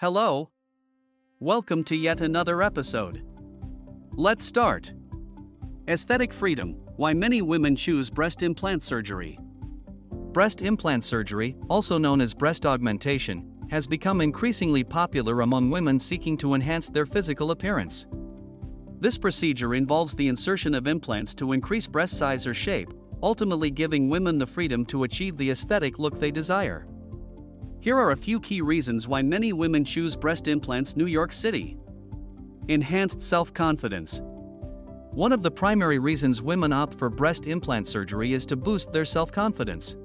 Hello. Welcome to yet another episode. Let's start. Aesthetic freedom why many women choose breast implant surgery. Breast implant surgery, also known as breast augmentation, has become increasingly popular among women seeking to enhance their physical appearance. This procedure involves the insertion of implants to increase breast size or shape, ultimately giving women the freedom to achieve the aesthetic look they desire. Here are a few key reasons why many women choose breast implants New York City. Enhanced self confidence. One of the primary reasons women opt for breast implant surgery is to boost their self confidence.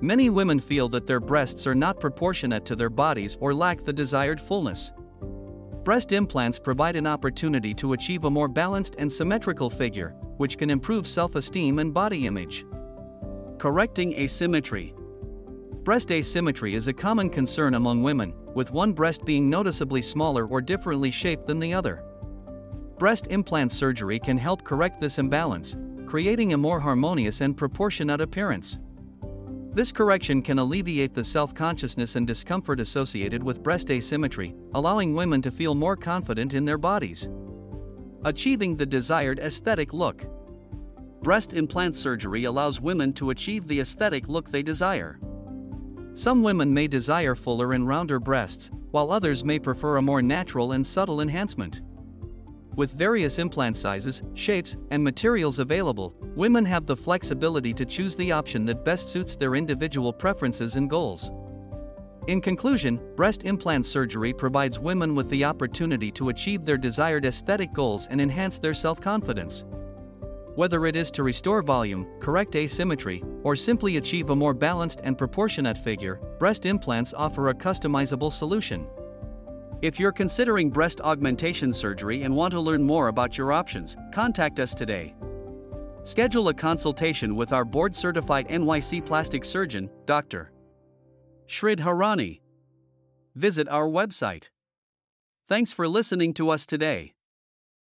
Many women feel that their breasts are not proportionate to their bodies or lack the desired fullness. Breast implants provide an opportunity to achieve a more balanced and symmetrical figure, which can improve self esteem and body image. Correcting asymmetry. Breast asymmetry is a common concern among women, with one breast being noticeably smaller or differently shaped than the other. Breast implant surgery can help correct this imbalance, creating a more harmonious and proportionate appearance. This correction can alleviate the self consciousness and discomfort associated with breast asymmetry, allowing women to feel more confident in their bodies. Achieving the desired aesthetic look. Breast implant surgery allows women to achieve the aesthetic look they desire. Some women may desire fuller and rounder breasts, while others may prefer a more natural and subtle enhancement. With various implant sizes, shapes, and materials available, women have the flexibility to choose the option that best suits their individual preferences and goals. In conclusion, breast implant surgery provides women with the opportunity to achieve their desired aesthetic goals and enhance their self confidence. Whether it is to restore volume, correct asymmetry, or simply achieve a more balanced and proportionate figure, breast implants offer a customizable solution. If you're considering breast augmentation surgery and want to learn more about your options, contact us today. Schedule a consultation with our board certified NYC plastic surgeon, Dr. Shridharani. Visit our website. Thanks for listening to us today.